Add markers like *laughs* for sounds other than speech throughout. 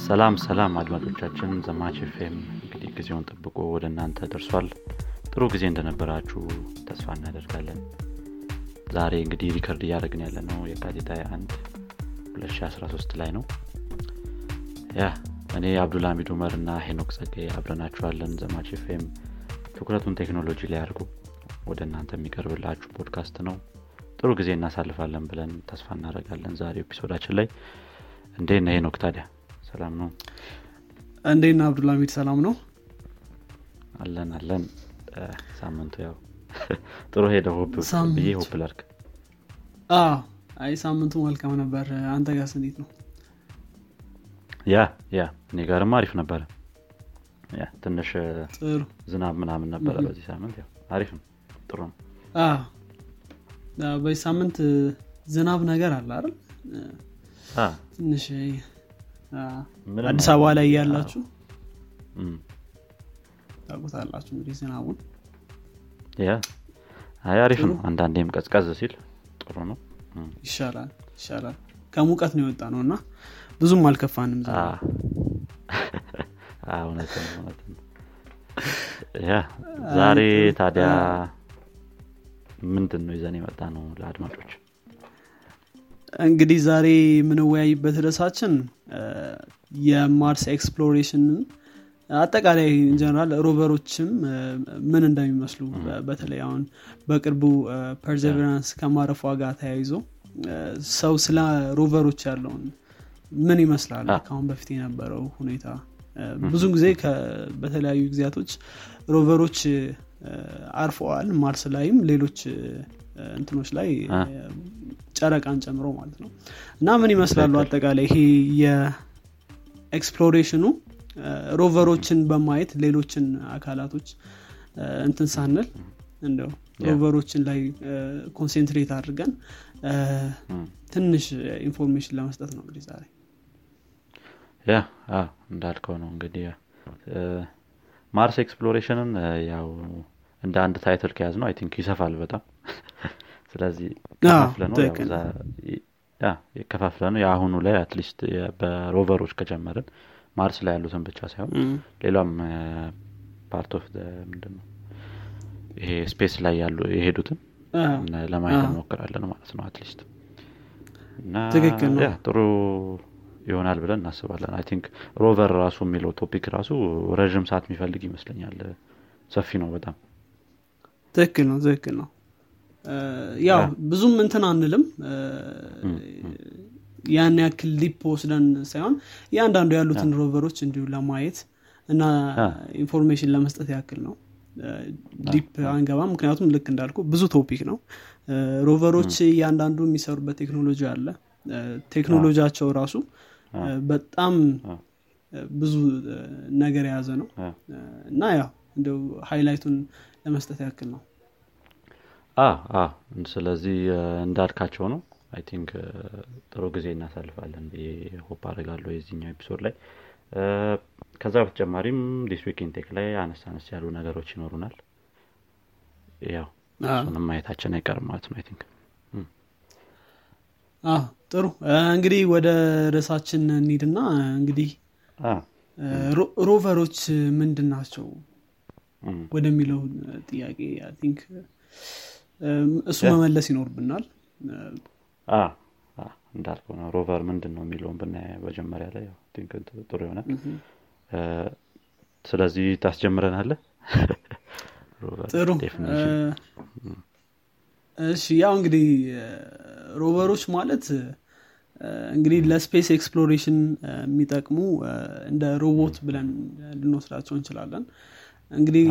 ሰላም ሰላም አድማጮቻችን ዘማች ፌም እንግዲህ ጊዜውን ጠብቆ ወደ እናንተ ደርሷል። ጥሩ ጊዜ እንደነበራችሁ ተስፋ እናደርጋለን። ዛሬ እንግዲህ record እያደረግን ያለ ነው የካቲት 1 2013 ላይ ነው። ያ እኔ አብዱልሚድ ኡመር እና ሄኖክ ጸጌ አብረናችኋለን። ዘማች ፌም ትኩረቱን ቴክኖሎጂ ላይ አድርጉ ወደ እናንተ የሚቀርብላችሁ ፖድካስት ነው። ጥሩ ጊዜ እናሳልፋለን ብለን ተስፋ እናደርጋለን ዛሬ episode ኣችን ላይ። እንዴት ነህ ሄኖክ ታዲያ ሰላም ነው። እንዴና አብዱልሚድ ሰላም ነው? አለን አለን። ሳምንቱ ያው *laughs* ጥሩ ሄደ። ብዬ hope ላርግ አይ ሳምንቱ መልካም ነበር። አንተ ጋር እንዴት ነው? yeah yeah እኔ ጋርም አሪፍ ነበረ። ትንሽ ዝናብ ምናምን ነበረ. በዚህ ሳምንት። ያው አሪፍ ነው። ጥሩ ነው። በዚህ ሳምንት ዝናብ ነገር አለ አይደል? ትንሽ አዲስ አበባ ላይ ያላችሁ? እም፣ ታውቁታላችሁ እንግዲህ ዝናቡን አሪፍ ነው። አንዳንዴም ቀዝቀዝ ሲል ጥሩ ነው። ይሻላል ይሻላል። ከሙቀት ነው የወጣ ነው እና ብዙም አልከፋንም ዛሬ። ታዲያ ምንድን ነው ይዘን የመጣ ነው ለአድማጮች እንግዲህ ዛሬ የምንወያይበት ርዕሳችን የማርስ exploration ን አጠቃላይ in general rover ኦችም ምን እንደሚመስሉ በተለይ አሁን በቅርቡ ፐርዘቨራንስ ከማረፏ ጋር ተያይዞ ሰው ስለ rover ኦች ያለውን ምን ይመስላል? ከአሁን በፊት የነበረው ሁኔታ ብዙ ጊዜ በተለያዩ ጊዜያቶች rover ኦች አርፈዋል። ማርስ ላይም ሌሎች እንትኖች ላይ ጨረቃን ጨምሮ ማለት ነው። እና ምን ይመስላሉ አጠቃላይ ይሄ የ exploration ኑ? rover ኦችን በማየት ሌሎችን አካላቶች እንትን ሳንል እንደው rover ኦችን ላይ concentrate አድርገን ትንሽ information ለመስጠት ነው እንግዲህ ዛሬ። yeah እንዳልከው ነው እንግዲህ ማርስ exploration ን ያው እንደ አንድ title ከያዝ ነው I think ይሰፋል በጣም ስለዚህ ከፋፍለ ነው የከፋፍለ የአሁኑ ላይ at least በ rover ኦች ከጀመርን ማርስ ላይ ያሉትን ብቻ ሳይሆን ሌላም part of ምንድን ነው ይሄ space ላይ ያሉ የሄዱትን ለማየት እንሞክራለን ማለት ነው at least እና ጥሩ ይሆናል ብለን እናስባለን። I think rover ራሱ የሚለው topic ራሱ ረዥም ሰዓት የሚፈልግ ይመስለኛል። ሰፊ ነው በጣም። ትክክል ነው ትክክል ነው ያው ብዙም እንትን አንልም። ያን ያክል deep ወስደን ሳይሆን እያንዳንዱ ያሉትን rover ኦች እንዲሁ ለማየት እና information ለመስጠት ያክል ነው። deep አንገባም። ምክንያቱም ልክ እንዳልኩ ብዙ topic ነው። rover ኦች እያንዳንዱ የሚሰሩበት ቴክኖሎጂ አለ። ቴክኖሎጂያቸው ራሱ በጣም ብዙ ነገር የያዘ ነው። እና ያው እንደው highlight ኡን ለመስጠት ያክል ነው ስለዚህ እንዳልካቸው ነው። I think ጥሩ ጊዜ እናሳልፋለን ብዬ hope አደርጋለሁ የዚህኛው episode ላይ። ከዛ በተጨማሪም this week in tech ላይ አነስ አነስ ያሉ ነገሮች ይኖሩናል። ያው እሱንም ማየታችን አይቀርም ማለት ነው I think። ጥሩ። እንግዲህ ወደ ርዕሳችን እንሂድና እንግዲህ rover ኦች ምንድን ናቸው? ወደሚለው ጥያቄ I think እሱ መመለስ ይኖርብናል። እንዳልከው ነው። rover ምንድን ነው የሚለውን ብናይ መጀመሪያ ላይ ጥሩ ይሆናል። ስለዚህ ታስጀምረናለህ *laughs* ጥሩ። እሺ ያው እንግዲህ rover ኦች ማለት እንግዲህ ለ space exploration የሚጠቅሙ እንደ ሮቦት ብለን ልንወስዳቸው እንችላለን እንግዲህ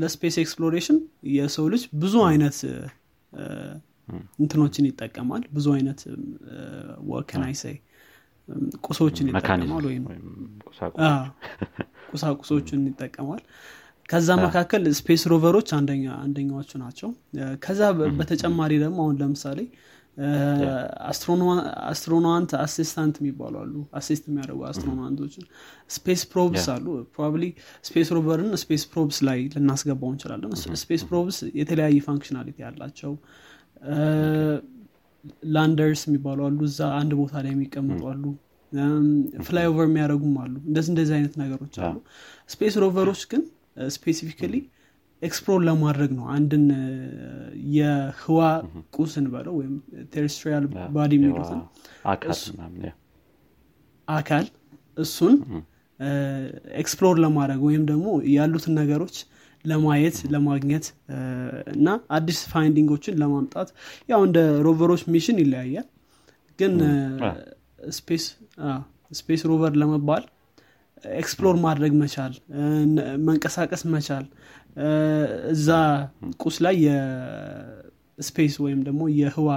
ለ space exploration የሰው ልጅ ብዙ አይነት እንትኖችን ይጠቀማል። ብዙ አይነት ወከናይሳይ ቁሶችን ይጠቀማል ወይም *laughs* ቁሳቁሶችን ይጠቀማል። ከዛ መካከል space rover ኦች አንደኛ አንደኛዎቹ ናቸው። ከዛ በተጨማሪ ደግሞ አሁን ለምሳሌ astronaut assistant የሚባሉ አሉ። assist የሚያደርጉ astronaut ኦችን space probes አሉ። probably space rover ን space probes ላይ ልናስገባው እንችላለን። space probes የተለያየ functionality ያላቸው landers የሚባሉ አሉ። እዛ አንድ ቦታ ላይ የሚቀመጡ አሉ። fly over የሚያደረጉም አሉ። እንደዚህ እንደዚህ አይነት ነገሮች አሉ። space rover ኦች ግን specifically explore ለማድረግ ነው። አንድን የህዋ ቁስን በለው ወይም terrestrial body የሚሉትን አካል እሱን explore ለማድረግ ወይም ደግሞ ያሉትን ነገሮች ለማየት ለማግኘት እና አዲስ finding ኦችን ለማምጣት ያው እንደ rover ኦች mission ይለያያል። ግን space rover ለመባል explore ማድረግ መቻል መንቀሳቀስ መቻል እዛ ቁስ ላይ የ space ወይም ደግሞ የህዋ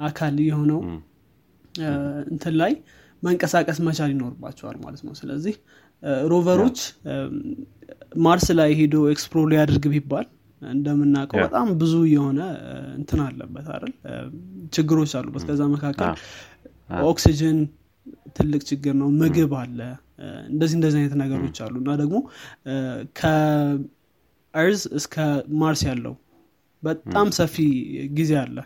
አካል የሆነው እንትን ላይ መንቀሳቀስ መቻል ይኖርባቸዋል ማለት ነው። ስለዚህ rover ኦች ማርስ ላይ ሄዶ explore ሊያደርግ ቢባል እንደምናውቀው በጣም ብዙ የሆነ እንትን አለበት አይደል? ችግሮች አሉበት ከዛ መካከል ኦክሲጅን ትልቅ ችግር ነው። ምግብ አለ። እንደዚህ እንደዚህ አይነት ነገሮች አሉ። እና ደግሞ ከ Earth እስከ ማርስ ያለው በጣም ሰፊ ጊዜ አለ።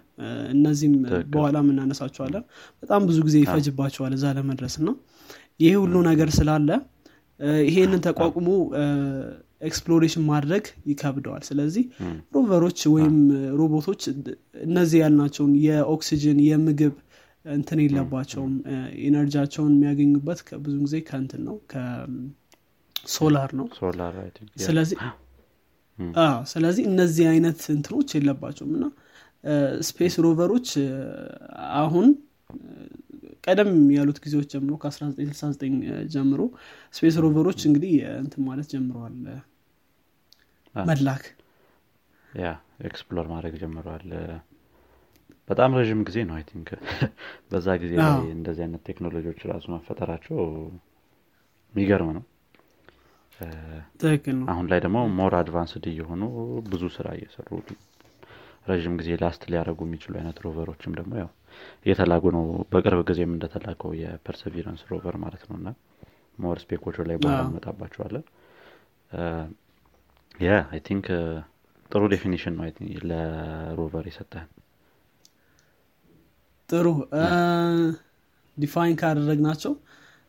እነዚህም በኋላ የምናነሳቸዋለን በጣም ብዙ ጊዜ ይፈጅባቸዋል እዛ ለመድረስ እና ይሄ ሁሉ ነገር ስላለ ይሄንን ተቋቁሞ exploration ማድረግ ይከብደዋል። ስለዚህ rover ኦች ወይም ሮቦቶች እነዚህ ያልናቸውን የኦክሲጅን የምግብ እንትን የለባቸውም። energy ያቸውን የሚያገኙበት ብዙ ጊዜ ከእንትን ነው ከሶላር ነው። ስለዚህ ስለዚህ እነዚህ አይነት እንትኖች የለባቸውም። እና space rover ኦች አሁን ቀደም ያሉት ጊዜዎች ጀምሮ ከ1969 ጀምሮ space rover ኦች እንግዲህ እንትን ማለት ጀምረዋል። መላክ። yeah explore ማድረግ ጀምረዋል። በጣም ረዥም ጊዜ ነው I think። በዛ ጊዜ ላይ እንደዚህ አይነት ቴክኖሎጂዎች ራሱ መፈጠራቸው የሚገርም ነው አሁን ላይ ደግሞ more advanced እየሆኑ ብዙ ስራ እየሰሩ ረዥም ጊዜ last ሊያደረጉ የሚችሉ አይነት rover ኦችም ደግሞ ያው እየተላኩ ነው። በቅርብ ጊዜም እንደተላከው የ Perseverance rover ማለት ነው። እና more spec ኦቹ ላይ በኋላ እንመጣባቸዋለን። yeah I think ጥሩ definition ነው ለ rover የሰጠህን። ጥሩ። define ካደረግናቸው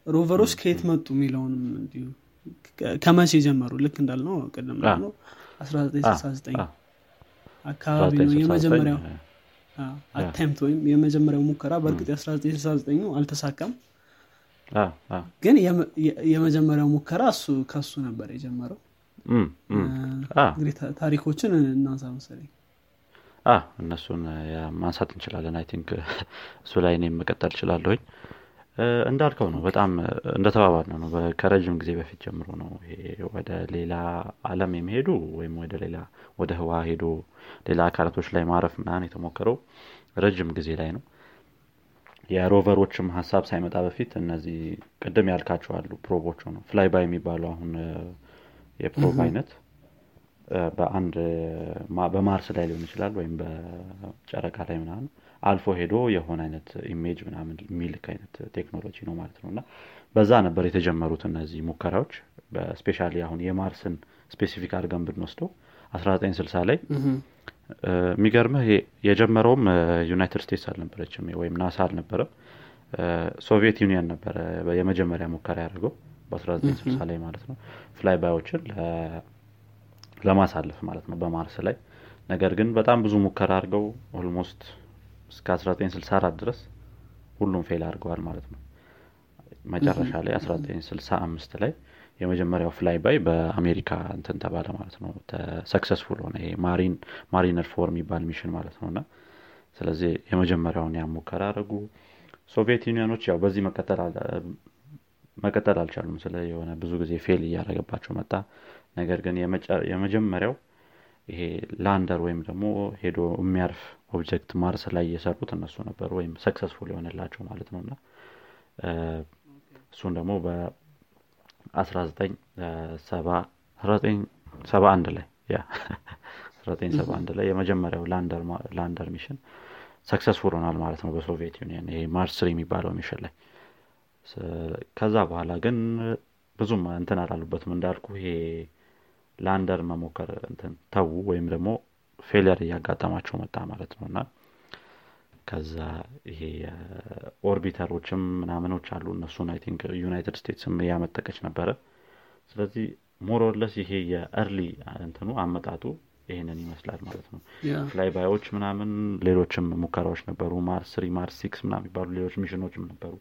rover ኦች ከየት መጡ የሚለውንም እንዲሁ ከመቼ ጀመሩ? ልክ እንዳልነው ቅድም ነው 1969 አካባቢ ነው የመጀመሪያው attempt ወይም የመጀመሪያው ሙከራ በእርግጥ የ1969 አልተሳካም። ግን የመጀመሪያው ሙከራ እሱ ከሱ ነበር የጀመረው። እንግዲህ ታሪኮችን እናንሳ መሰለኝ። እነሱን ማንሳት እንችላለን። I think እሱ ላይ እኔም መቀጠል እችላለሁኝ እንዳልከው ነው። በጣም እንደተባባል ነው። ከረዥም ጊዜ በፊት ጀምሮ ነው ይሄ ወደ ሌላ አለም የሚሄዱ ወይም ወደ ሌላ ወደ ህዋ ሄዶ ሌላ አካላቶች ላይ ማረፍ ምናን የተሞከረው ረጅም ጊዜ ላይ ነው። የ rover ኦችም ሀሳብ ሳይመጣ በፊት እነዚህ ቅድም ያልካቸው አሉ probe ኦቹ ነው flyby የሚባሉ አሁን የ probe አይነት በአንድ በማርስ ላይ ሊሆን ይችላል ወይም በጨረቃ ላይ ምናምን አልፎ ሄዶ የሆነ አይነት image ምናምን የሚልክ አይነት ቴክኖሎጂ ነው ማለት ነው። እና በዛ ነበር የተጀመሩት እነዚህ ሙከራዎች። በ especially አሁን የማርስን specific አድርገን ብንወስደው 1960 ላይ የሚገርምህ የጀመረውም ዩናይትድ ስቴትስ አልነበረችም ወይም ናሳ አልነበረም። ሶቪየት ዩኒየን ነበረ የመጀመሪያ ሙከራ ያደርገው በ1960 ላይ ማለት ነው። flyby ኦችን ለማሳለፍ ማለት ነው በማርስ ላይ። ነገር ግን በጣም ብዙ ሙከራ አድርገው almost እስከ 1964 ድረስ ሁሉም fail አድርገዋል ማለት ነው። መጨረሻ ላይ 1965 ላይ የመጀመሪያው flyby በአሜሪካ እንትን ተባለ ማለት ነው። successful ሆነ ይሄ Mariner four የሚባል mission ማለት ነው። እና ስለዚህ የመጀመሪያውን ያ ሙከራ አደረጉ ሶቪየት ዩኒዮኖች ያው በዚህ መቀጠል አልቻሉም። ስለ የሆነ ብዙ ጊዜ fail እያደረገባቸው መጣ። ነገር ግን የመጀመሪያው ይሄ lander ወይም ደግሞ ሄዶ የሚያርፍ object ማርስ ላይ የሰሩት እነሱ ነበሩ ወይም successful የሆነላቸው ማለት ነው። እና እሱን ደግሞ በ1971 ላይ yeah *laughs* 1971 ላይ የመጀመሪያው lander mission successful ሆኗል ማለት ነው በሶቪየት ዩኒየን ይሄ ማርስ የሚባለው mission ላይ። ከዛ በኋላ ግን ብዙም እንትን አላሉበትም እንዳልኩ ይሄ lander መሞከር እንትን ተዉ ወይም ደግሞ failure እያጋጠማቸው መጣ ማለት ነው። እና ከዛ ይሄ orbiter ኦችም ምናምኖች አሉ እነሱን I think ዩናይትድ ስቴትስም እያመጠቀች ነበረ። ስለዚህ more or less ይሄ የ early እንትኑ አመጣጡ ይህንን ይመስላል ማለት ነው። flyby ኦች ምናምን ሌሎችም ሙከራዎች ነበሩ። ማርስ three ማርስ six ምናምን የሚባሉ ሌሎች mission ኦችም ነበሩ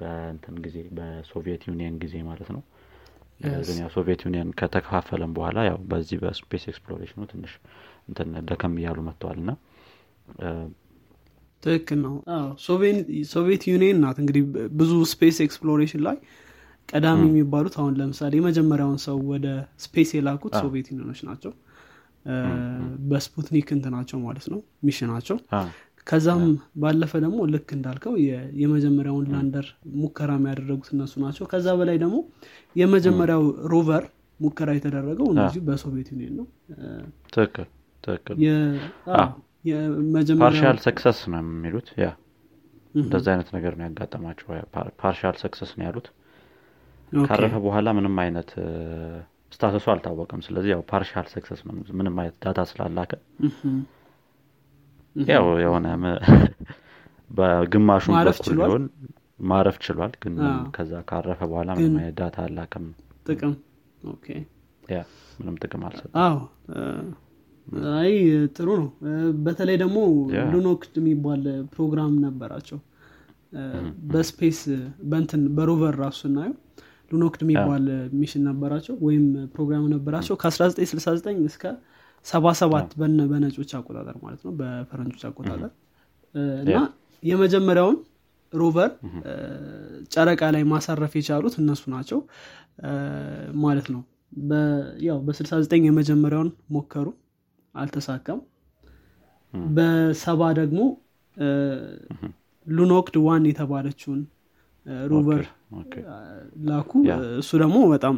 በእንትን ጊዜ በሶቪየት ዩኒየን ጊዜ ማለት ነው ግን ያው ሶቪየት ዩኒየን ከተከፋፈለም በኋላ ያው በዚህ በ space exploration ኑ ትንሽ እንትን ደከም እያሉ መጥተዋል እና ትክክል ነው። ሶቪየት ዩኒየን ናት እንግዲህ ብዙ space exploration ላይ ቀዳሚ የሚባሉት አሁን ለምሳሌ የመጀመሪያውን ሰው ወደ space የላኩት ሶቪየት ዩኒዮኖች ናቸው። በስፑትኒክ እንትናቸው ማለት ነው። mission ኣቸው ከዛም ባለፈ ደግሞ ልክ እንዳልከው የመጀመሪያውን lander ሙከራ የሚያደረጉት እነሱ ናቸው። ከዛ በላይ ደግሞ የመጀመሪያው rover ሙከራ የተደረገው እንደዚሁ በሶቪየት ዩኒየን ነው። ትክክል ትክክል። partial success ነው የሚሉት? yeah እንደዚ አይነት ነገር ነው ያጋጠማቸው። partial success ነው ያሉት። ካረፈ በኋላ ምንም አይነት status ኡ አልታወቀም። ስለዚህ ያው partial success ነው ምንም አይነት data ስላላከ ያው የሆነ *laughs* በግማሹ በኩል ቢሆን ማረፍ ችሏል። ግን ከዛ ካረፈ በኋላ ምንም data አላከም ጥቅም? ምንም ጥቅም አልሰጠ አይ ጥሩ ነው። በተለይ ደግሞ ሉኖክድ የሚባል ፕሮግራም ነበራቸው። በ space በእንትን በ rover ራሱ ስናየው ሉኖክድ የሚባል mission ነበራቸው ወይም ፕሮግራም ነበራቸው። ከ1969 እስከ 77 በነጮች አቆጣጠር ማለት ነው በፈረንጆች አቆጣጠር። እና የመጀመሪያውን rover ጨረቃ ላይ ማሳረፍ የቻሉት እነሱ ናቸው። ማለት ነው። ያው በ69 የመጀመሪያውን ሞከሩ አልተሳካም። በሰባ ደግሞ ሉኖክድ one የተባለችውን rover ላኩ። እሱ ደግሞ በጣም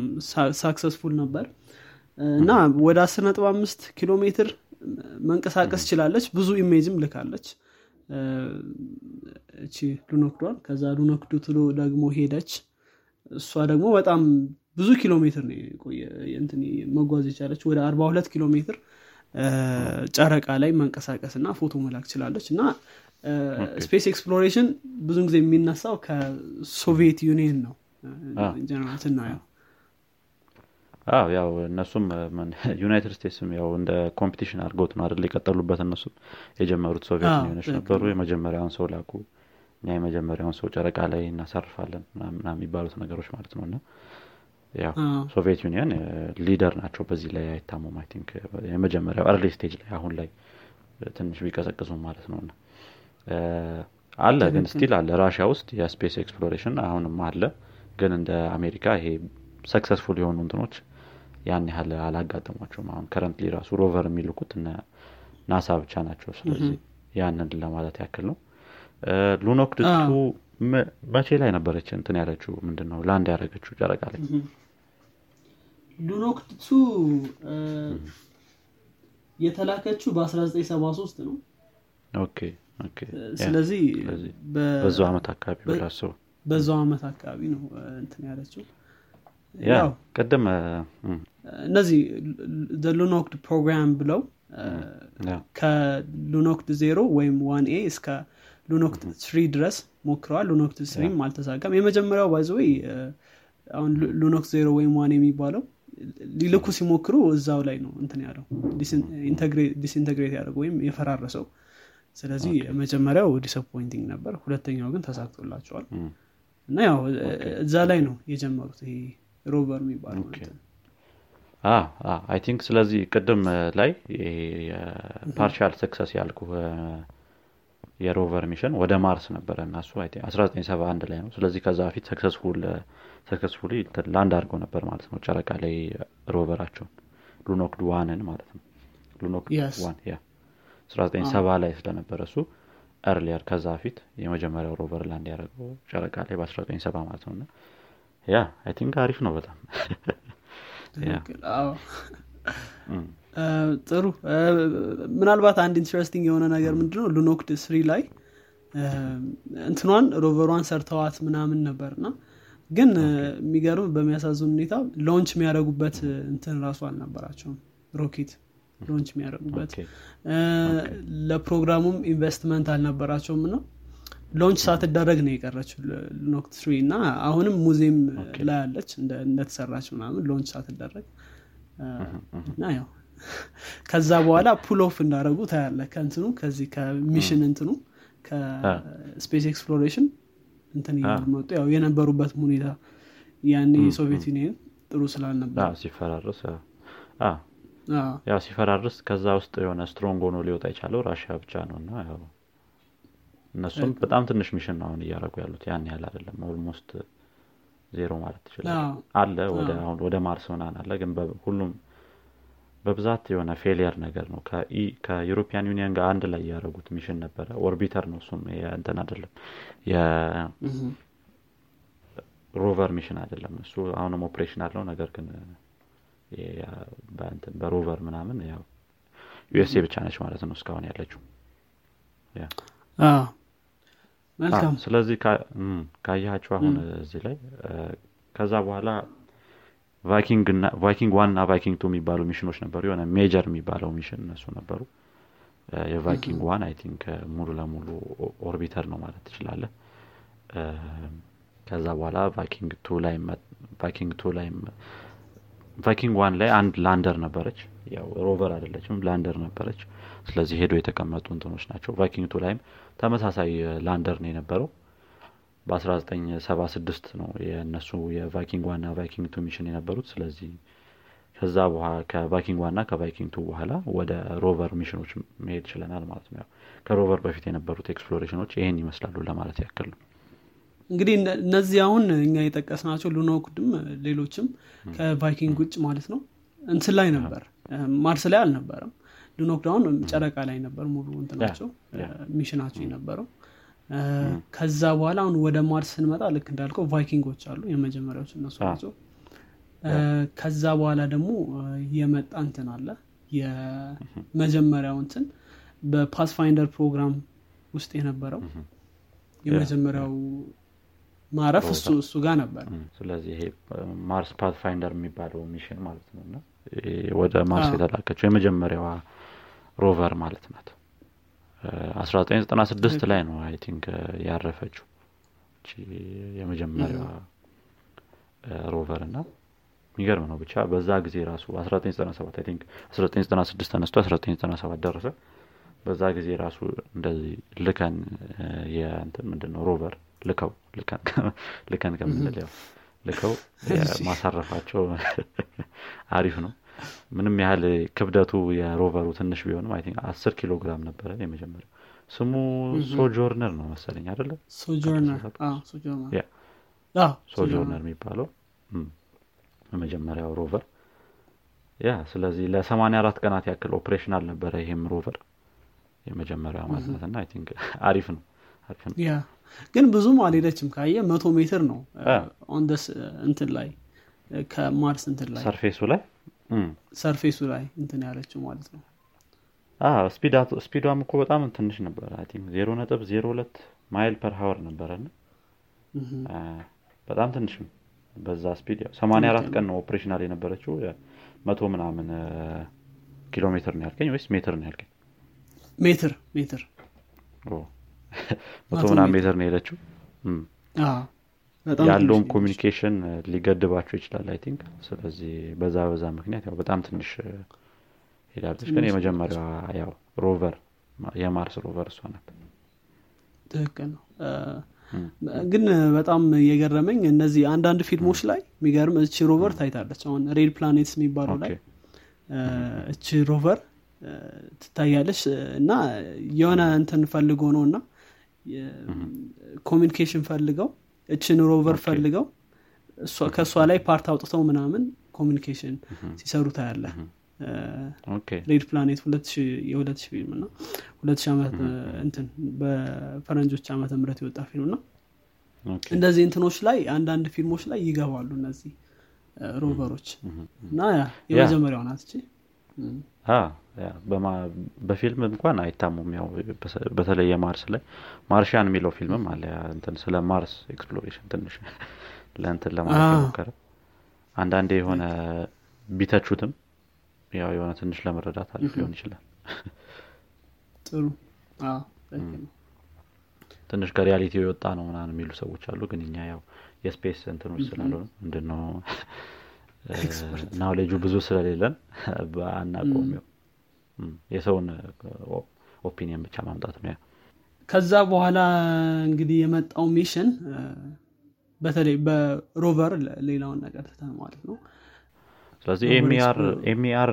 successful ነበር እና ወደ አስር ነጥብ አምስት ኪሎ ሜትር መንቀሳቀስ ችላለች። ብዙ image ም ልካለች። እቺ ሉኖክዷን ከዛ ሉኖክድ two ደግሞ ሄደች። እሷ ደግሞ በጣም ብዙ ኪሎ ሜትር መጓዝ የቻለች። ወደ አርባ ሁለት ኪሎ ሜትር ጨረቃ ላይ መንቀሳቀስ እና ፎቶ መላክ ችላለች። እና space exploration ብዙ ጊዜ የሚነሳው ከሶቪየት ዩኒየን ነው። ጀነራል ስናየው አዎ ያው እነሱም *laughs* ዩናይትድ ስቴትስም ያው እንደ competition አድርገውት ነው አደል የቀጠሉበት እነሱም? የጀመሩት ሶቪየት ዩኒዮኖች ነበሩ የመጀመሪያውን ሰው ላኩ። እኛ የመጀመሪያውን ሰው ጨረቃ ላይ እናሳርፋለን ምና የሚባሉት ነገሮች ማለት ነው። እና ያው ሶቪየት ዩኒየን leader ናቸው በዚህ ላይ አይታሙም። I think የመጀመሪያው early stage ላይ አሁን ላይ ትንሽ ቢቀዛቀዙ ማለት ነው። አለ ግን still አለ። ራሽያ ውስጥ የ space exploration አሁንም አለ። ግን እንደ አሜሪካ ይሄ successful የሆኑ እንትኖች ያን ያህል አላጋጠሟቸውም። አሁን currently ራሱ rover የሚልኩት ናሳ ብቻ ናቸው። ስለዚህ ያንን ለማለት ያክል ነው። ሉኖክድ two መቼ ላይ ነበረች እንትን ያለችው? ምንድን ነው land ያደረገችው ጨረቃ ላይ? ሉኖክድ two የተላከችው በ1973 ነው። okay ስለዚህ በዛው አመት አካባቢ በዛው አመት አካባቢ ነው እንትን ያለችው ቅድም እነዚህ ሉኖክድ ፕሮግራም ብለው ከሉኖክድ ዜሮ ወይም one A እስከ ሉኖክድ three ድረስ ሞክረዋል። ሉኖክድ three ም አልተሳካም። የመጀመሪያው by the way አሁን ሉኖክድ ዜሮ ወይም one የሚባለው ሊልኩ ሲሞክሩ እዛው ላይ ነው እንትን ያለው disintegrate ያደርገው ወይም የፈራረሰው። ስለዚህ መጀመሪያው disappointing ነበር። ሁለተኛው ግን ተሳክቶላቸዋል። እና ያው እዛ ላይ ነው የጀመሩት ይሄ ሮቨር አይ ቲንክ ስለዚህ ቅድም ላይ partial success ያልኩ የ rover mission ወደ ማርስ ነበረ እና እሱ 1971 ላይ ነው። ስለዚህ ከዛ በፊት successfully land አድርገው ነበር ማለት ነው። ጨረቃ ላይ rover አቸውን ሉኖክድ one ን ማለት ነው። ሉኖክድ one yeah። 1970 ላይ ስለነበረ እሱ earlier ከዛ በፊት የመጀመሪያው rover land ያደረገው ጨረቃ ላይ በ1970 ማለት ነው yeah I think አሪፍ ነው በጣም። ጥሩ ምናልባት አንድ interesting የሆነ ነገር ምንድነው? ሉኖክድ three ላይ እንትኗን rover ዋን ሰርተዋት ምናምን ነበር እና ግን የሚገርም በሚያሳዝን ሁኔታ launch የሚያደረጉበት እንትን ራሱ አልነበራቸውም። ሮኬት launch የሚያደርጉበት ለፕሮግራሙም ኢንቨስትመንት አልነበራቸውም ነው launch ሳትደረግ ነው የቀረችው ሉኖክድ three እና አሁንም ሙዚየም ላይ አለች እንደተሰራች ምናምን launch ሳትደረግ። እና ያው *laughs* ከዛ በኋላ pull off እንዳደረጉ ታያለ ከእንትኑ ከዚህ ከ mission እንትኑ ከ space exploration እንትን እያሉ መጡ ያው የነበሩበት ሁኔታ ያኔ የሶቪየት ዩኒየን ጥሩ ስላልነበር። ሲፈራርስ ያው ሲፈራርስ ከዛ ውስጥ የሆነ strong ሆኖ ሊወጣ የቻለው ራሽያ ብቻ ነው እና ያው እነሱም በጣም ትንሽ mission ነው አሁን እያደረጉ ያሉት። ያን ያህል አይደለም። almost ዜሮ ማለት ትችላል አለ ወደ ማርስ ምናምን አለ ግን ሁሉም በብዛት የሆነ failure ነገር ነው። ከዩሮፒያን ዩኒየን ጋር አንድ ላይ ያደረጉት mission ነበረ። orbiter ነው እሱም እንትን አይደለም። የ rover mission አይደለም እሱ። አሁንም ኦፕሬሽን አለው። ነገር ግን በ rover ምናምን ያው ዩኤስኤ ብቻ ነች ማለት ነው እስካሁን ያለችው መልካም. ስለዚህ ካያቸው አሁን እዚህ ላይ ከዛ በኋላ ቫይኪንግ one እና ቫይኪንግ two የሚባሉ mission ኦች ነበሩ። የሆነ major የሚባለው mission እነሱ ነበሩ። የቫይኪንግ one I think ሙሉ ለሙሉ orbiter ነው ማለት ትችላለ ከዛ በኋላ ቫይኪንግ two ላይ ቫይኪንግ two ላይ ቫይኪንግ one ላይ አንድ lander ነበረች ያው rover አይደለችም lander ነበረች። ስለዚህ ሄዶ የተቀመጡ እንትኖች ናቸው። ቫይኪንግ two ላይም ተመሳሳይ lander ነው የነበረው። በ1976 ነው የእነሱ የቫይኪንግ one ና ቫይኪንግ two mission የነበሩት። ስለዚህ ከዛ ከቫይኪንግ one ና ከቫይኪንግ two በኋላ ወደ rover mission ኦች መሄድ ችለናል ማለት ነው። ከ rover በፊት የነበሩት ኤክስፕሎሬሽኖች ይህን ይመስላሉ ለማለት ያክል እንግዲህ እነዚህ አሁን እኛ የጠቀስናቸው ሉኖክድም ሌሎችም ከቫይኪንግ ውጭ ማለት ነው እንትን ላይ ነበር ማርስ ላይ አልነበረም። አሁን ጨረቃ ላይ ነበር ሙሉ እንትናቸው mission ኣቸው የነበረው። ከዛ በኋላ አሁን ወደ ማርስ ስንመጣ ልክ እንዳልከው ቫይኪንጎች አሉ የመጀመሪያዎች እነሱ ናቸው። ከዛ በኋላ ደግሞ የመጣ እንትን አለ የመጀመሪያው እንትን በፓትፋይንደር ፕሮግራም ውስጥ የነበረው የመጀመሪያው ማረፍ እሱ እሱ ጋር ነበር። ስለዚህ ይሄ ማርስ ፓትፋይንደር የሚባለው mission ማለት ነው እና ወደ ማርስ የተላከችው የመጀመሪያዋ rover ማለት ናት። 1996 ላይ ነው I think ያረፈችው የመጀመሪያዋ rover እና የሚገርም ነው። ብቻ በዛ ጊዜ ራሱ 1997 I think 1996 ተነስቶ 1997 ደረሰ። በዛ ጊዜ ራሱ እንደዚህ ልከን የእንትን rover ልከው ልከን *laughs* ከምንል ያው ልከው *laughs* ማሳረፋቸው *laughs* አሪፍ ነው። ምንም ያህል ክብደቱ የ rover ኡ ትንሽ ቢሆንም I አስር ኪሎ ግራም ነበረ የመጀመሪያው። ስሙ ሶጆርነር ነው መሰለኝ አደለ ሶጆርነር። የሚባለው የመጀመሪያው rover። yeah ስለዚህ ለሰማኒያ አራት ቀናት ያክል operational ነበረ ይሄም rover የመጀመሪያው ማለት እና አሪፍ ነው ነው ግን ብዙም አልሄደችም ካየ መቶ ሜትር ነው ኦንደስ እንትን ላይ ከማርስ እንትን ላይ surface ኡ ላይ? surface ኡ ላይ እንትን ያለችው ማለት ነው። speed ዋም እኮ በጣም ትንሽ ነበረ ዜሮ ነጥብ ዜሮ ሁለት mile per hour ነበረ በጣም ትንሽ በዛ speed ሰማኒያ አራት ቀን ነው operational የነበረችው መቶ ምናምን ኪሎ ሜትር ነው ያልከኝ ወይስ ሜትር ነው ያልከኝ? ሜትር ሜትር መቶ ምናምን ሜትር ነው የሄደችው። ያለውን communication ሊገድባቸው ይችላል I think። ስለዚህ በዛ በዛ ምክንያት ያው በጣም ትንሽ ሄዳለች። ግን የመጀመሪያዋ ያው rover የማርስ rover እሷ ናት። ትክክል ነው። ግን በጣም የገረመኝ እነዚህ አንዳንድ ፊልሞች ላይ የሚገርም እቺ rover ታይታለች። አሁን Red Planets የሚባለው ላይ እቺ rover ትታያለች። እና የሆነ እንትን ፈልጎ ነው እና communication ፈልገው እችን rover ፈልገው ከእሷ ላይ part አውጥተው ምናምን communication ሲሰሩ ታያለህ Red Planet የሁለት ፊልም እና ሁለት ዓመት እንትን በፈረንጆች ዓመተ ምህረት የወጣ ፊልም ነው። እንደዚህ እንትኖች ላይ አንዳንድ ፊልሞች ላይ ይገባሉ እነዚህ rover ኦች። እና የመጀመሪያው ናት በፊልም እንኳን አይታሙም። ያው በተለይ የማርስ ላይ Martian የሚለው ፊልምም አለ። እንትን ስለ ማርስ exploration ትንሽ *laughs* ለእንትን ለማለት አንዳንዴ የሆነ ቢተቹትም ያው የሆነ ትንሽ ለመረዳት አሪፍ ሊሆን ይችላል። *laughs* ጥሩ። ትንሽ ከ reality የወጣ ነው ምናምን የሚሉ ሰዎች አሉ። ግን እኛ ያው የ space እንትኖች ስላልሆነ ምንድነው? ናውሌጁ *laughs* ብዙ ስለሌለን አናውቅም የሰውን opinion ብቻ ማምጣት ነው ከዛ በኋላ እንግዲህ የመጣው mission በተለይ በ rover ሌላውን ነገር ትተን ማለት ነው። ስለዚህ MER ነው? MER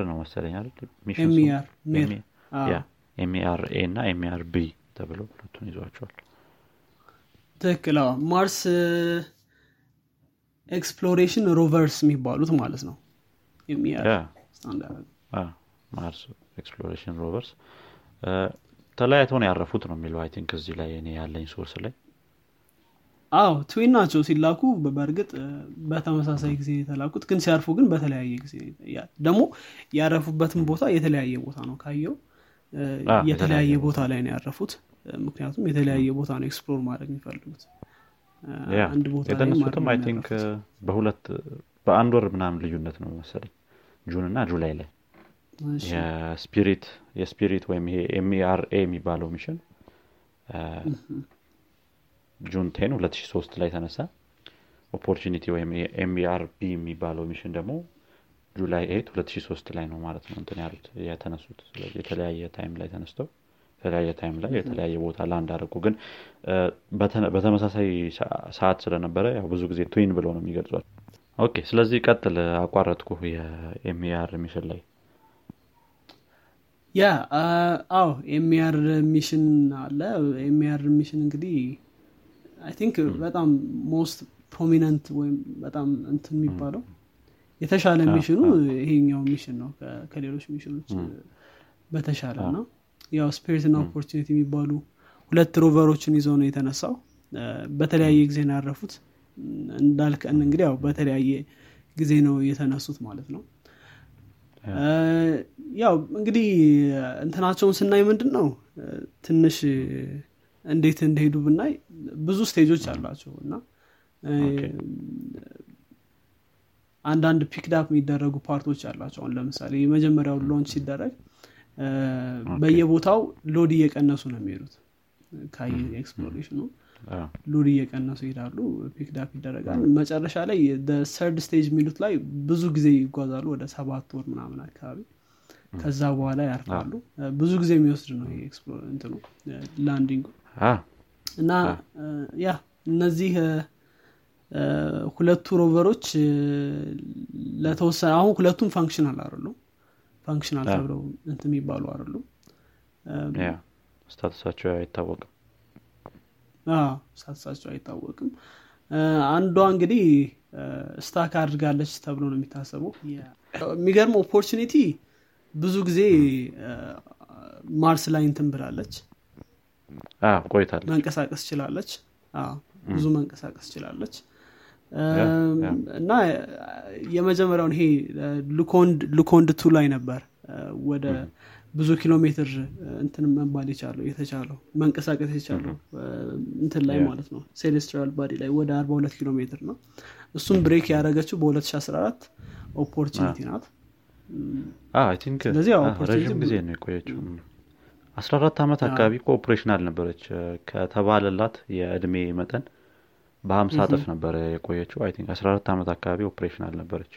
MER A እና MER B ተብሎ ሁለቱን ይዟቸዋል። ትክክል። Mars Exploration Rovers የሚባሉት ማለት ነው። Mars Exploration Rovers ተለያይተው ነው ያረፉት ነው የሚለው I think እዚህ ላይ እኔ ያለኝ source ላይ። አዎ twin ናቸው ሲላኩ በእርግጥ በተመሳሳይ ጊዜ የተላኩት ግን ሲያርፉ ግን በተለያየ ጊዜ ደግሞ ያረፉበትን ቦታ የተለያየ ቦታ ነው ካየው። የተለያየ ቦታ ላይ ነው ያረፉት። ምክንያቱም የተለያየ ቦታ ነው explore ማድረግ የሚፈልጉት። አንድ ቦታ የተነሱትም I think በሁለት በአንድ ወር ምናምን ልዩነት ነው መሰለኝ። June እና July ላይ የ Spirit የ Spirit ወይም ይሄ MER A የሚባለው mission June ten 2003 ላይ ተነሳ። Opportunity ወይም MER B የሚባለው mission ደግሞ July eight 2003 ላይ ነው ማለት ነው እንትን ያሉት የተነሱት። የተለያየ time ላይ ተነስተው የተለያየ time ላይ የተለያየ ቦታ land አደረጉ። ግን በተመሳሳይ ሰዓት ስለነበረ ያው ብዙ ጊዜ twin ብለው ነው የሚገልጿቸው okay ስለዚህ ቀጥል አቋረጥኩ የ MER mission ላይ yeah አዎ MER mission አለ። MER mission እንግዲህ I think በጣም most prominent ወይም በጣም እንትን የሚባለው የተሻለ mission ኑ ይሄኛው mission ነው። ከሌሎች mission ኖች በተሻለ እና ያው Spirit እና Opportunity የሚባሉ ሁለት rover ኦችን ይዘው ነው የተነሳው። በተለያየ ጊዜ ነው ያረፉት። እንዳልከን እንግዲህ ያው በተለያየ ጊዜ ነው የተነሱት ማለት ነው ያው እንግዲህ እንትናቸውን ስናይ ምንድን ነው ትንሽ እንዴት እንደሄዱ ብናይ ብዙ stage ኦች አሏቸው እና አንዳንድ picked up የሚደረጉ part ኦች አሏቸው። አሁን ለምሳሌ የመጀመሪያው launch ሲደረግ በየቦታው load እየቀነሱ ነው የሚሄዱት። ካየ exploration ኑ load እየቀነሱ ይሄዳሉ picked up ይደረጋል። መጨረሻ ላይ third stage የሚሉት ላይ ብዙ ጊዜ ይጓዛሉ ወደ ሰባት ወር ምናምን አካባቢ። ከዛ በኋላ ያርፋሉ። ብዙ ጊዜ የሚወስድ ነው እንትኑ landing ኡ እና ያ እነዚህ ሁለቱ rover ኦች ለተወሰነ አሁን ሁለቱም functional አይደሉም። functional ተብለው እንትን የሚባሉ አይደሉም። ያ ስታተሳቸው አይታወቅም አዎ፣ status ኣቸው አይታወቅም። አንዷ እንግዲህ stuck አድርጋለች ተብሎ ነው የሚታሰበው። የሚገርም Opportunity ብዙ ጊዜ ማርስ ላይ እንትን ብላለች። ቆይታለች። መንቀሳቀስ ችላለች። ብዙ መንቀሳቀስ ችላለች። እና የመጀመሪያውን ይሄ Lunokhod two ላይ ነበር። ወደ ብዙ ኪሎ ሜትር እንትን መባል የቻለው የተቻለው መንቀሳቀስ የቻለው እንትን ላይ ማለት ነው። celestial body ላይ ወደ 42 ኪሎ ሜትር ነው። እሱም break ያደረገችው በ2014 Opportunity ናት። ረዥም ጊዜ ነው የቆየችው። አስራ አራት ዓመት አካባቢ እኮ operational ነበረች ከተባለላት የእድሜ መጠን በሀምሳ እጥፍ ነበረ የቆየችው። I think አስራ አራት ዓመት አካባቢ operational ነበረች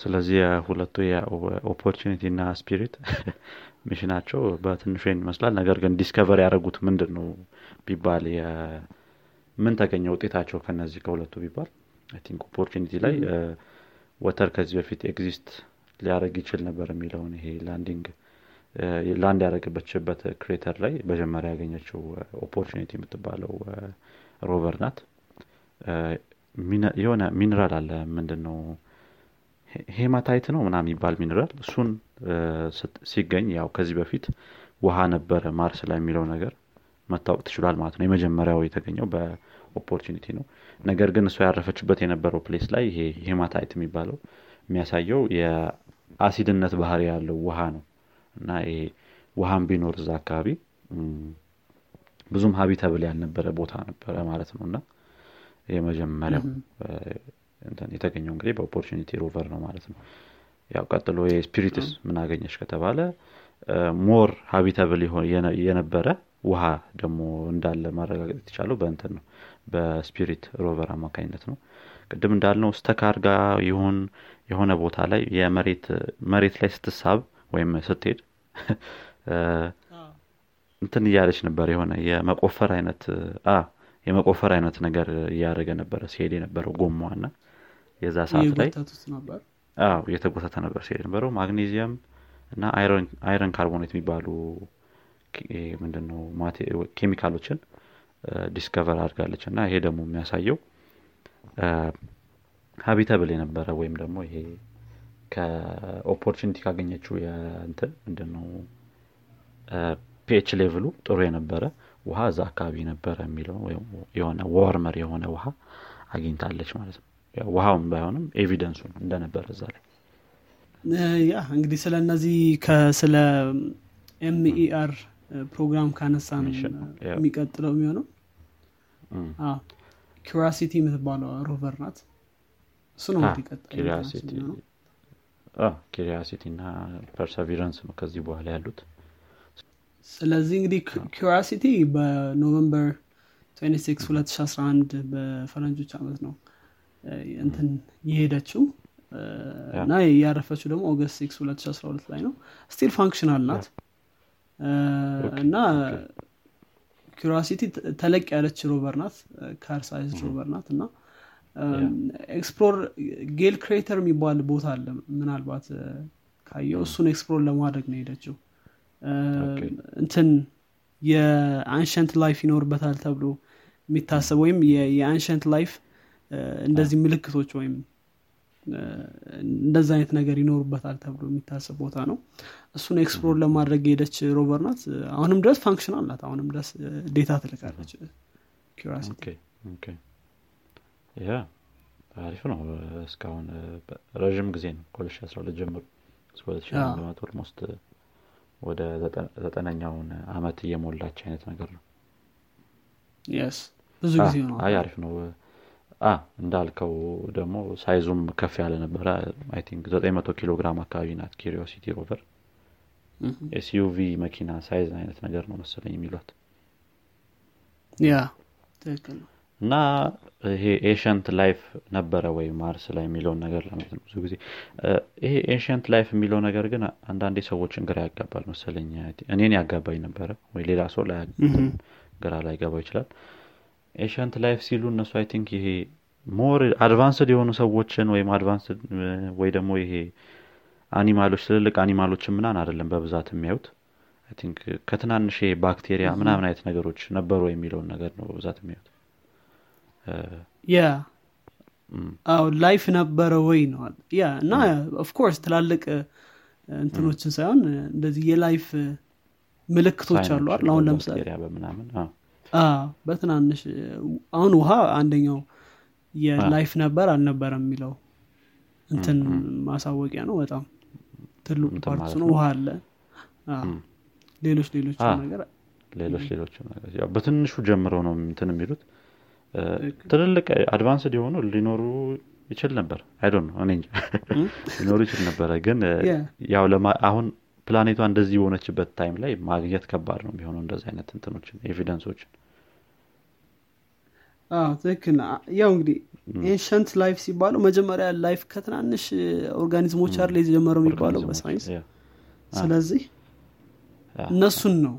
ስለዚህ የሁለቱ የ Opportunity እና Spirit *laughs* mission ናቸው በትንሹ ይመስላል። ነገር ግን discover ያደረጉት ምንድን ነው ቢባል ምን ተገኘ ውጤታቸው ከነዚህ ከሁለቱ ቢባል? think Opportunity ላይ water ከዚህ በፊት exist ሊያደርግ ይችል ነበር የሚለውን ይሄ landing land ያደረገበችበት crater ላይ መጀመሪያ ያገኘችው Opportunity የምትባለው rover ናት። እ፣ mine- የሆነ ሚነራል አለ ምንድን ነው hematite ነው ምናምን የሚባል ሚነራል እሱን ሲገኝ ያው ከዚህ በፊት ውሃ ነበረ ማርስ ላይ የሚለው ነገር መታወቅ ተችሏል ማለት ነው። የመጀመሪያው የተገኘው በ Opportunity ነው። ነገር ግን እሷ ያረፈችበት የነበረው place ላይ ይሄ hematite የሚባለው የሚያሳየው የአሲድነት ባህሪ ያለው ውሃ ነው። እና ይሄ ውሃም ቢኖር እዛ አካባቢ ብዙም habitable ያልነበረ ቦታ ነበረ ማለት ነው። እና የመጀመሪያው የተገኘው እንግዲህ በ Opportunity rover ነው ማለት ነው። ያው ቀጥሎ የ Spiritስ ምን አገኘች ከተባለ more habitable የነበረ ውሃ ደግሞ እንዳለ ማረጋገጥ የተቻለው በእንትን ነው በ Spirit rover አማካኝነት ነው። ቅድም እንዳልነው stuck አርጋ ይሁን የሆነ ቦታ ላይ የመሬት መሬት ላይ ስትሳብ ወይም ስትሄድ *laughs* እንትን እያለች ነበር የሆነ የመቆፈር አይነት የመቆፈር አይነት ነገር እያደረገ ነበረ ሲሄድ የነበረው ጎማዋ ና የዛ ሰዓት ላይ እየተጎተተ ነበር? ሲሄድ ነበረው ማግኔዚየም እና iron carbonate የሚባሉ ምንድነው? ኬሚካሎችን discover አድርጋለች እና ይሄ ደግሞ የሚያሳየው habitable የነበረ ወይም ደግሞ ይሄ ከ Opportunity ካገኘችው የእንትን ምንድነው? pH level ኡ ጥሩ የነበረ ውሃ እዛ አካባቢ ነበረ የሚለው የሆነ warmer የሆነ ውሃ አግኝታለች ማለት ነው ውሃውን ባይሆንም evidence ኡ እንደነበረ እዛ ላይ yeah እንግዲህ ስለ እነዚህ ስለ MER ፕሮግራም ካነሳ ነው የሚቀጥለው የሚሆነው? Curiosity የምትባለው rover ናት። እሱ ነው Curiosity እና Perseverance ነው ከዚህ በኋላ ያሉት። ስለዚህ እንግዲህ Curiosity በ November 26 2011 በፈረንጆች አመት ነው እንትን የሄደችው እና ያረፈችው ደግሞ August 6 2012 ላይ ነው። still functional ናት። እና Curiosity ተለቅ ያለች rover ናት። car size rover ናት። እና explore Gale Crater የሚባል ቦታ አለ። ምናልባት ካየው እሱን explore ለማድረግ ነው ሄደችው እንትን የ ancient life ይኖርበታል ተብሎ የሚታሰብ ወይም የ ancient life እንደዚህ ምልክቶች ወይም እንደዛ አይነት ነገር ይኖሩበታል ተብሎ የሚታሰብ ቦታ ነው። እሱን explore ለማድረግ የሄደች rover ናት። አሁንም ድረስ functional ናት። አሁንም ድረስ data ትልካለች yeah አሪፍ ነው። እስካሁን ረዥም ጊዜ ነው። ከ2012 ጀምሮ እስከ 2011 almost ወደ ዘጠነኛውን አመት እየሞላች አይነት ነገር ነው። ብዙ ጊዜ ነው። አሪፍ ነው እንዳልከው ደግሞ size ኡም ከፍ ያለ ነበረ። I think 900 ኪሎ ግራም አካባቢ ናት Curiosity rover። SUV መኪና size አይነት ነገር ነው መሰለኝ የሚሏት። yeah ትክክል እና ይሄ ancient life ነበረ ወይ ማርስ ላይ የሚለውን ነገር ለማለት ነው ብዙ ጊዜ። ይሄ ancient life የሚለው ነገር ግን አንዳንዴ ሰዎችን ግራ ያጋባል መሰለኝ። እኔን ያጋባኝ ነበረ ወይ ሌላ ሰው ግራ ሊገባው ይችላል ancient life ሲሉ እነሱ I think ይሄ more advanced የሆኑ ሰዎችን ወይም advanced ወይ ደግሞ ይሄ animal ኦች ትልልቅ animal ኦችን ምናምን አይደለም በብዛት የሚያዩት። I think ከትናንሽ ባክቴሪያ ምናምን አይነት ነገሮች ነበሩ የሚለውን ነገር ነው በብዛት የሚያዩት። ያ አዎ life ነበረ ወይ ነው yeah እና of course ትላልቅ እንትኖችን ሳይሆን እንደዚህ የ life ምልክቶች አሉ አሁን ለምሳሌ በትናንሽ አሁን ውሃ አንደኛው የ life ነበር አልነበረም የሚለው እንትን ማሳወቂያ ነው በጣም ትልቁ part ነው ውሃ አለ። ሌሎች ሌሎች ነገር ሌሎች ሌሎች ነገር በትንሹ ጀምረው ነው እንትን የሚሉት። ትልልቅ advanced የሆኑ ሊኖሩ ይችል ነበር። I don't know እኔ *laughs* ሊኖሩ ይችል ነበረ ግን ያው አሁን ፕላኔቷ እንደዚህ የሆነችበት time ላይ ማግኘት ከባድ ነው የሚሆነው እንደዚህ አይነት እንትኖችን evidence ኦችን ትክክል ያው እንግዲህ ancient life ሲባለው መጀመሪያ life ከትናንሽ organism ኦች earth ላይ የተጀመረው የሚባለው በሳይንስ ስለዚህ እነሱን ነው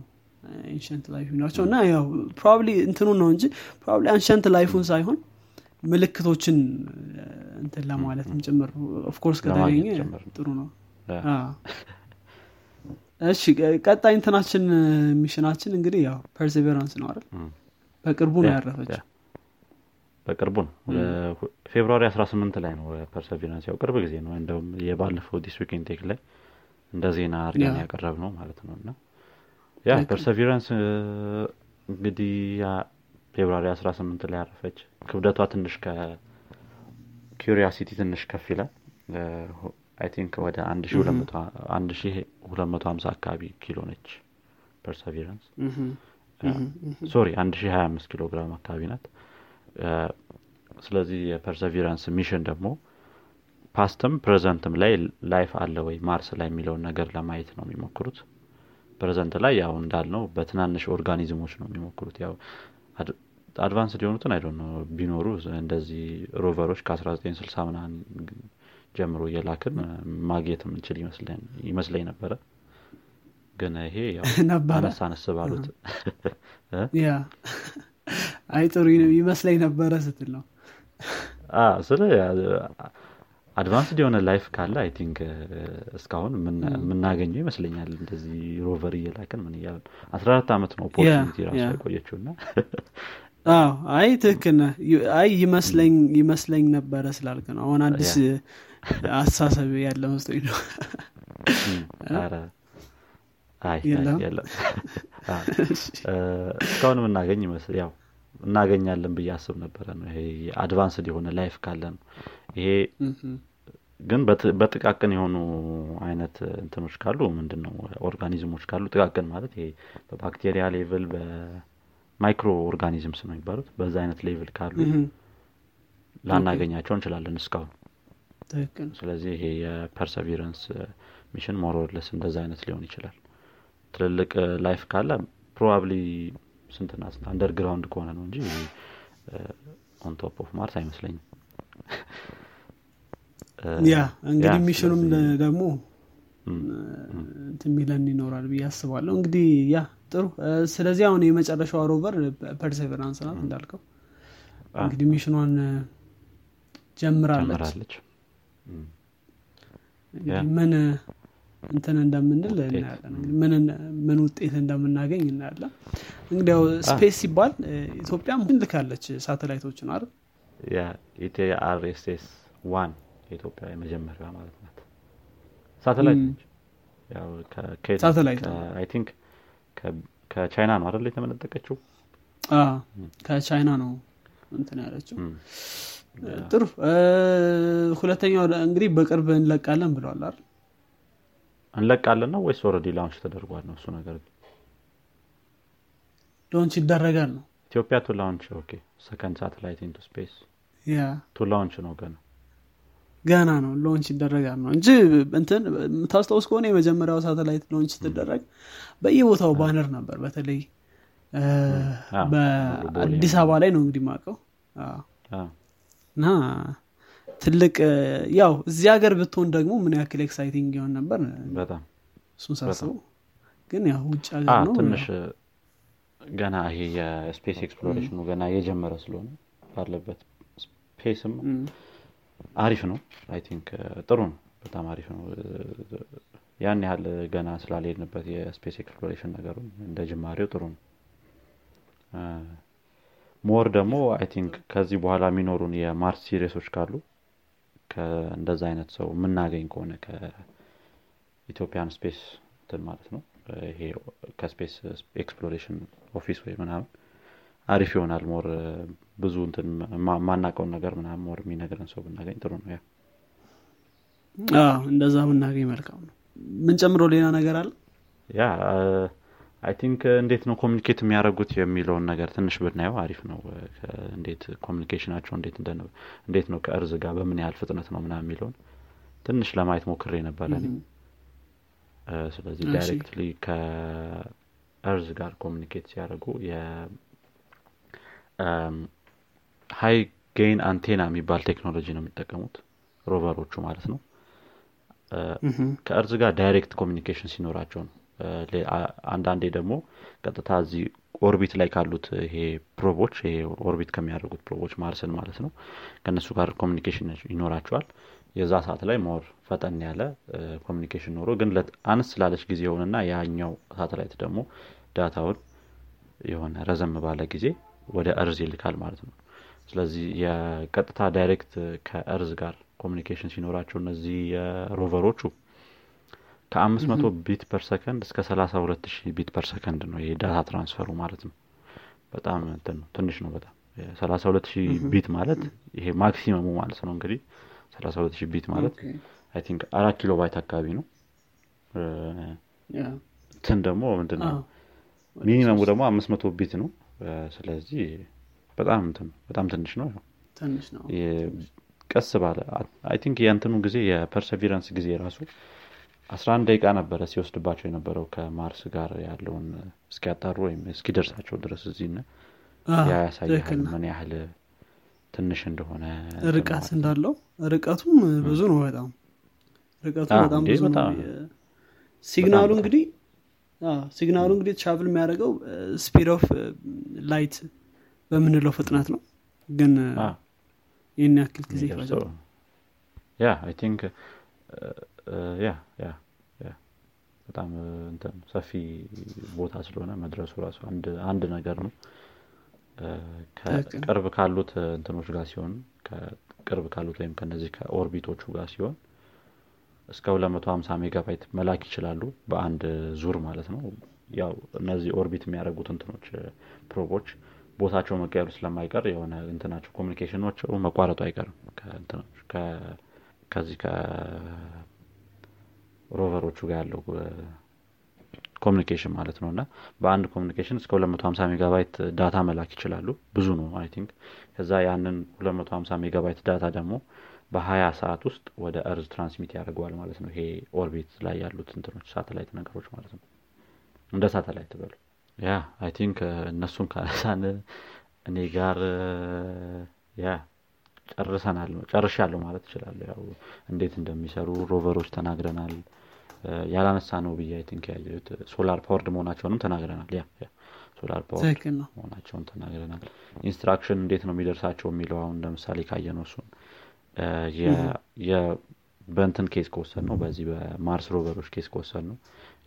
ancient life ናቸው እና ያው probably እንትኑ ነው እንጂ probably ancient life ኡን ሳይሆን ምልክቶችን እንትን ለማለትም ጭምር of course ከተገኘ ጥሩ ነው። እሺ ቀጣይ እንትናችን mission ኣችን እንግዲህ ያው Perseverance ነው አይደል? በቅርቡ ነው ያረፈች በቅርቡ ነው። February 18 ላይ ነው Perseverance ያው ቅርብ ጊዜ ነው። እንደውም የባለፈው This Week in Tech ላይ እንደ ዜና አድርገን ያቀረብነው ማለት ነው። እና yeah Perseverance እንግዲህ February 18 ላይ ያረፈች ክብደቷ ትንሽ ከ Curiosity ትንሽ ከፍ ይላል። I think ወደ 1250 አካባቢ ኪሎ ነች Perseverance። sorry 1025 ኪሎ ግራም አካባቢ ናት ስለዚህ የ Perseverance mission ደግሞ past ም present ም ላይ life አለ ወይ ማርስ ላይ የሚለውን ነገር ለማየት ነው የሚሞክሩት። present ላይ ያው እንዳልነው በትናንሽ organism ኦች ነው የሚሞክሩት። ያው advanced የሆኑትን I don't know ቢኖሩ እንደዚህ rover ኦች ከ1960 ምናምን ጀምሮ እየላክን ማግኘት የምንችል ይመስለኝ ነበረ። ግን ይሄ *laughs* አነስ አነስ ባሉት *laughs* *laughs* ያ አይ ጥሩ ይመስለኝ ነበረ ስትል ነው። ስለ advanced የሆነ life ካለ I think እስካሁን የምናገኘው ይመስለኛል እንደዚህ rover እየላክን ምን እያለ አስራ አራት ዓመት ነው Opportunity ራሱ የቆየችው እና አይ ትክክል አይ ይመስለኝ ይመስለኝ ነበረ ስላልክ ነው። አሁን አዲስ አስተሳሰብ ያለ መስሎኝ ነው። *laughs* እስካሁን የምናገኝ ይመስል ያው እናገኛለን ብዬ አስብ ነበረ ነው ይሄ advanced የሆነ life ካለ ነው። ይሄ ግን በጥቃቅን የሆኑ አይነት እንትኖች ካሉ ምንድን ነው organism ኦች ካሉ ጥቃቅን ማለት ይሄ በባክቴሪያ level በ microorganisms ነው የሚባሉት በዛ አይነት level ካሉ ላናገኛቸው እንችላለን እስካሁን። ስለዚህ ይሄ የ Perseverance mission more or less እንደዛ አይነት ሊሆን ይችላል። ትልልቅ life ካለ probably ስንትና ስንት underground ከሆነ ነው እንጂ on top of Mars አይመስለኝም። ያ እንግዲህ mission ኑም ደግሞ ሚለን ይኖራል ብዬ አስባለሁ። እንግዲህ ያ ጥሩ። ስለዚህ አሁን የመጨረሻዋ rover Perseverance ናት እንዳልከው። እንግዲህ mission ኗን ጀምራለች። ምን እንትን እንደምንል እናያለን። ምን ውጤት እንደምናገኝ እናያለን እንግዲህ ያው space ሲባል ኢትዮጵያም ልካለች ሳተላይቶችን አይደል? ETRSS one የኢትዮጵያ የመጀመሪያ ማለት ናት። ሳተላይት think ከቻይና ነው አይደል የተመነጠቀችው ከቻይና ነው እንትን ያለችው። ጥሩ። ሁለተኛው እንግዲህ በቅርብ እንለቃለን ብለዋል አይደል? እንለቃለን ነው ወይስ already launch ተደርጓል ነው እሱ ነገር launch ይደረጋል ነው። ኢትዮጵያ to launch okay second satellite into space። ያ to launch ነው ገና። ገና ነው launch ይደረጋል ነው እንጂ እንትን ታስታውስ ከሆነ የመጀመሪያው ሳተላይት launch ስትደረግ በየቦታው banner ነበር። በተለይ በአዲስ አበባ ላይ ነው እንግዲህ ማቀው እና ትልቅ ያው እዚህ ሀገር ብትሆን ደግሞ ምን ያክል exciting ይሆን ነበር? በጣም እሱን ሳስበው ግን ያው ውጭ ሀገር ነው ገና ይሄ የ space exploration ኑ ገና የጀመረ ስለሆነ ባለበት space ም አሪፍ ነው። I think ጥሩ ነው። በጣም አሪፍ ነው። ያን ያህል ገና ስላልሄድንበት የ space exploration ነገሩ እንደ ጅማሬው ጥሩ ነው። more ደግሞ I think ከዚህ በኋላ የሚኖሩን የማርስ series ኦች ካሉ እንደዛ አይነት ሰው የምናገኝ ከሆነ ከ Ethiopian space እንትን ማለት ነው ይሄ ከ space exploration office ወይ ምናምን አሪፍ ይሆናል more ብዙ እንትን ማናቀውን ነገር ምናምን more የሚነግረን ሰው ብናገኝ ጥሩ ነው ያ። እንደዛ ብናገኝ መልካም ነው። ምን ጨምሮ ሌላ ነገር አለ? ያ I think እንዴት ነው communicate የሚያደርጉት የሚለውን ነገር ትንሽ ብናየው አሪፍ ነው። እንዴት communication ናቸው እንዴት ነው ከ Earth ጋር በምን ያህል ፍጥነት ነው ምናምን የሚለውን ትንሽ ለማየት ሞክሬ ነበረ ስለዚህ directly ከ Earth ጋር communicate ሲያደርጉ high gain antenna የሚባል ቴክኖሎጂ ነው የሚጠቀሙት rover ኦቹ ማለት ነው። ከ Earth ጋር direct communication ሲኖራቸው ነው። አንዳንዴ ደግሞ ቀጥታ እዚህ orbit ላይ ካሉት ይሄ probe ኦች ይሄ orbit ከሚያደርጉት probe ኦች ማርስን ማለት ነው ከእነሱ ጋር communication ይኖራቸዋል የዛ ሰዓት ላይ more ፈጠን ያለ communication ኖሮ ግን አነስ ስላለች ጊዜ የሆነና ያኛው ሳተላይት ደግሞ data ውን የሆነ ረዘም ባለ ጊዜ ወደ Earth ይልካል ማለት ነው። ስለዚህ የቀጥታ direct ከ Earth ጋር communication ሲኖራቸው እነዚህ የ rover ኦቹ ከአምስት መቶ bit per second እስከ ሰላሳ ሁለት ሺህ bit per second ነው ይሄ data transfer ኡ ማለት ነው። በጣም ትንሽ ነው በጣም። ሰላሳ ሁለት ሺህ bit ማለት ይሄ maximum ሙ ማለት ነው እንግዲህ ሰላሳ ሁለት ሺህ bit ማለት I think አራት ኪሎ byte አካባቢ ነው። እንትን ደግሞ ምንድን ነው minimum ሙ ደግሞ አምስት መቶ bit ነው። ስለዚህ በጣም እንትን በጣም ትንሽ ነው። ቀስ ባለ I think የእንትኑ ጊዜ የ Perseverance ጊዜ ራሱ 11 ደቂቃ ነበረ ሲወስድባቸው የነበረው ከማርስ ጋር ያለውን እስኪያጣሩ ወይም እስኪደርሳቸው ድረስ እዚህ ያ ያሳያል ምን ያህል ትንሽ እንደሆነ ርቀት እንዳለው ርቀቱም ብዙ ነው በጣም ርቀቱ በጣም ብዙ ነው signal ኡ እንግዲህ signal ኡ እንግዲህ travel የሚያደርገው speed of light በምንለው ፍጥነት ነው። ግን ይህን ያክል ጊዜ ይፈጃል። ያ I think ያ ያ በጣም ሰፊ ቦታ ስለሆነ መድረሱ ራሱ አንድ ነገር ነው ቅርብ ካሉት እንትኖች ጋር ሲሆን ቅርብ ካሉት ወይም ከነዚህ ከ orbit ኦቹ ጋር ሲሆን እስከ 250 ሜጋባይት መላክ ይችላሉ በአንድ ዙር ማለት ነው። ያው እነዚህ orbit የሚያደርጉት እንትኖች probe ኦች ቦታቸው መቀየሩ ስለማይቀር የሆነ እንትናቸው communication ኦች መቋረጡ አይቀርም። ከዚህ ከ rover ኦቹ ጋር ያለው communication ማለት ነው። እና በአንድ communication እስከ 250 megabyte data መላክ ይችላሉ። ብዙ ነው I think ከዛ ያንን 250 megabyte data ደግሞ በሀያ ሰዓት ውስጥ ወደ Earth transmit ያደርገዋል ማለት ነው። ይሄ orbit ላይ ያሉት እንትኖች ሳተላይት ነገሮች ማለት ነው። እንደ ሳተላይት በሉ። yeah I think እነሱን ካነሳን እኔ ጋር yeah ጨርሰናል ጨርሻለሁ ማለት ይችላለሁ ያው እንዴት እንደሚሰሩ rover ኦች ተናግረናል ያላነሳ ነው ብዬ I think ያየሁት solar powered መሆናቸውንም ተናግረናል። yeah solar powered መሆናቸውን ተናግረናል። instruction እንዴት ነው የሚደርሳቸው የሚለው አሁን ለምሳሌ ካየነው እሱን በእንትን case ከወሰድነው በዚህ በማርስ rover ኦች case ከወሰድነው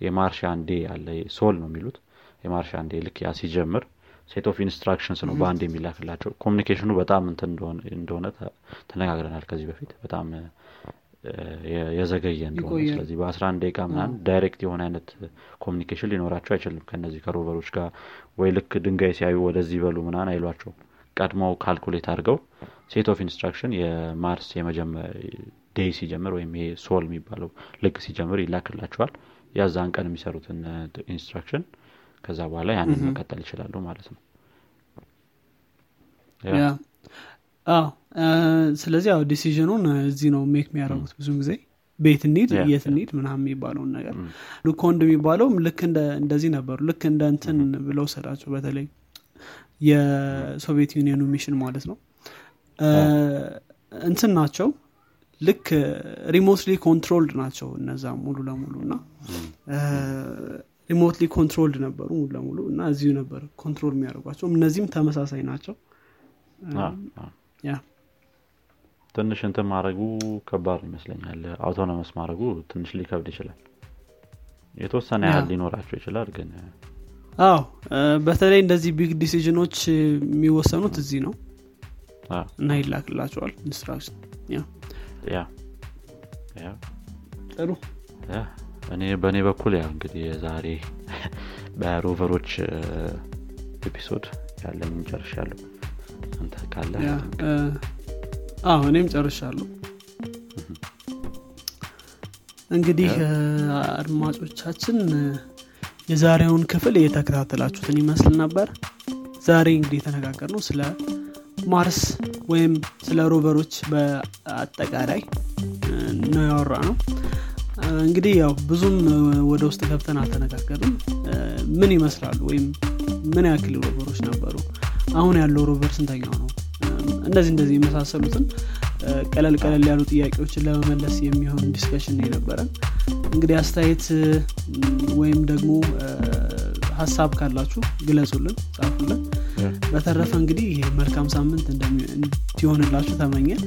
የ Martian day አለ sol ነው የሚሉት። የ Martian day ልክ yeah ሲጀምር set of instructions ነው በአንድ የሚላክላቸው። communication ኑ በጣም እንትን እንደሆነ ተነጋግረናል ከዚህ በፊት በጣም የዘገየ እንደሆነ ስለዚህ በ11 ደቂቃ ምናን direct የሆነ አይነት communication ሊኖራቸው አይችልም። ከነዚህ ከ rover ኦች ጋር ወይ ልክ ድንጋይ ሲያዩ ወደዚህ በሉ ምናን አይሏቸው ቀድመው calculate አድርገው set of instruction የማርስ day ሲጀምር ወይም ይሄ sol የሚባለው ልክ ሲጀምር ይላክላቸዋል። ያዛን ቀን የሚሰሩትን instruction ከዛ በኋላ ያንን መቀጠል ይችላሉ ማለት ነው ስለዚህ ያው decision ኑን እዚህ ነው make የሚያደርጉት ብዙ ጊዜ። ቤት እንሂድ የት እንሂድ ምናምን የሚባለውን ነገር። ሉኖኮድ የሚባለውም ልክ እንደዚህ ነበሩ። ልክ እንደ እንትን ብለው ሰደዳቸው በተለይ የሶቪየት ዩኒየኑ mission ማለት ነው። እንትን ናቸው። ልክ remotely controlled ናቸው እነዛ ሙሉ ለሙሉ እና remotely controlled ነበሩ ሙሉ ለሙሉ እና እዚሁ ነበር control የሚያደርጓቸው። እነዚህም ተመሳሳይ ናቸው ትንሽ እንትን ማድረጉ ከባድ ይመስለኛል። autonomous ማድረጉ ትንሽ ሊከብድ ይችላል። የተወሰነ ያህል ሊኖራቸው ይችላል ግን አዎ በተለይ እንደዚህ big decision ኦች የሚወሰኑት እዚህ ነው። እና ይላክላቸዋል። instruction yeah ጥሩ። እኔ በእኔ በኩል ያው እንግዲህ የዛሬ በ rover ኦች episode ያለኝ ጨርሻለሁ። አንተ ካለ አዎ እኔም ጨርሻለሁ። እንግዲህ አድማጮቻችን የዛሬውን ክፍል እየተከታተላችሁትን ይመስል ነበር። ዛሬ እንግዲህ የተነጋገር ነው ስለ ማርስ ወይም ስለ ሮቨሮች በአጠቃላይ ነው ያወራ ነው እንግዲህ ያው ብዙም ወደ ውስጥ ገብተን አልተነጋገርም ምን ይመስላሉ ወይም ምን ያክል rover ኦች ነበሩ? አሁን ያለው rover ስንተኛው ነው እንደዚህ እንደዚህ የመሳሰሉትን ቀለል ቀለል ያሉ ጥያቄዎችን ለመመለስ የሚሆን discussion የነበረ እንግዲህ አስተያየት ወይም ደግሞ ሀሳብ ካላችሁ ግለጹልን ጻፉልን። በተረፈ እንግዲህ መልካም ሳምንት እንዲሆንላችሁ ተመኘን።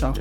ቻው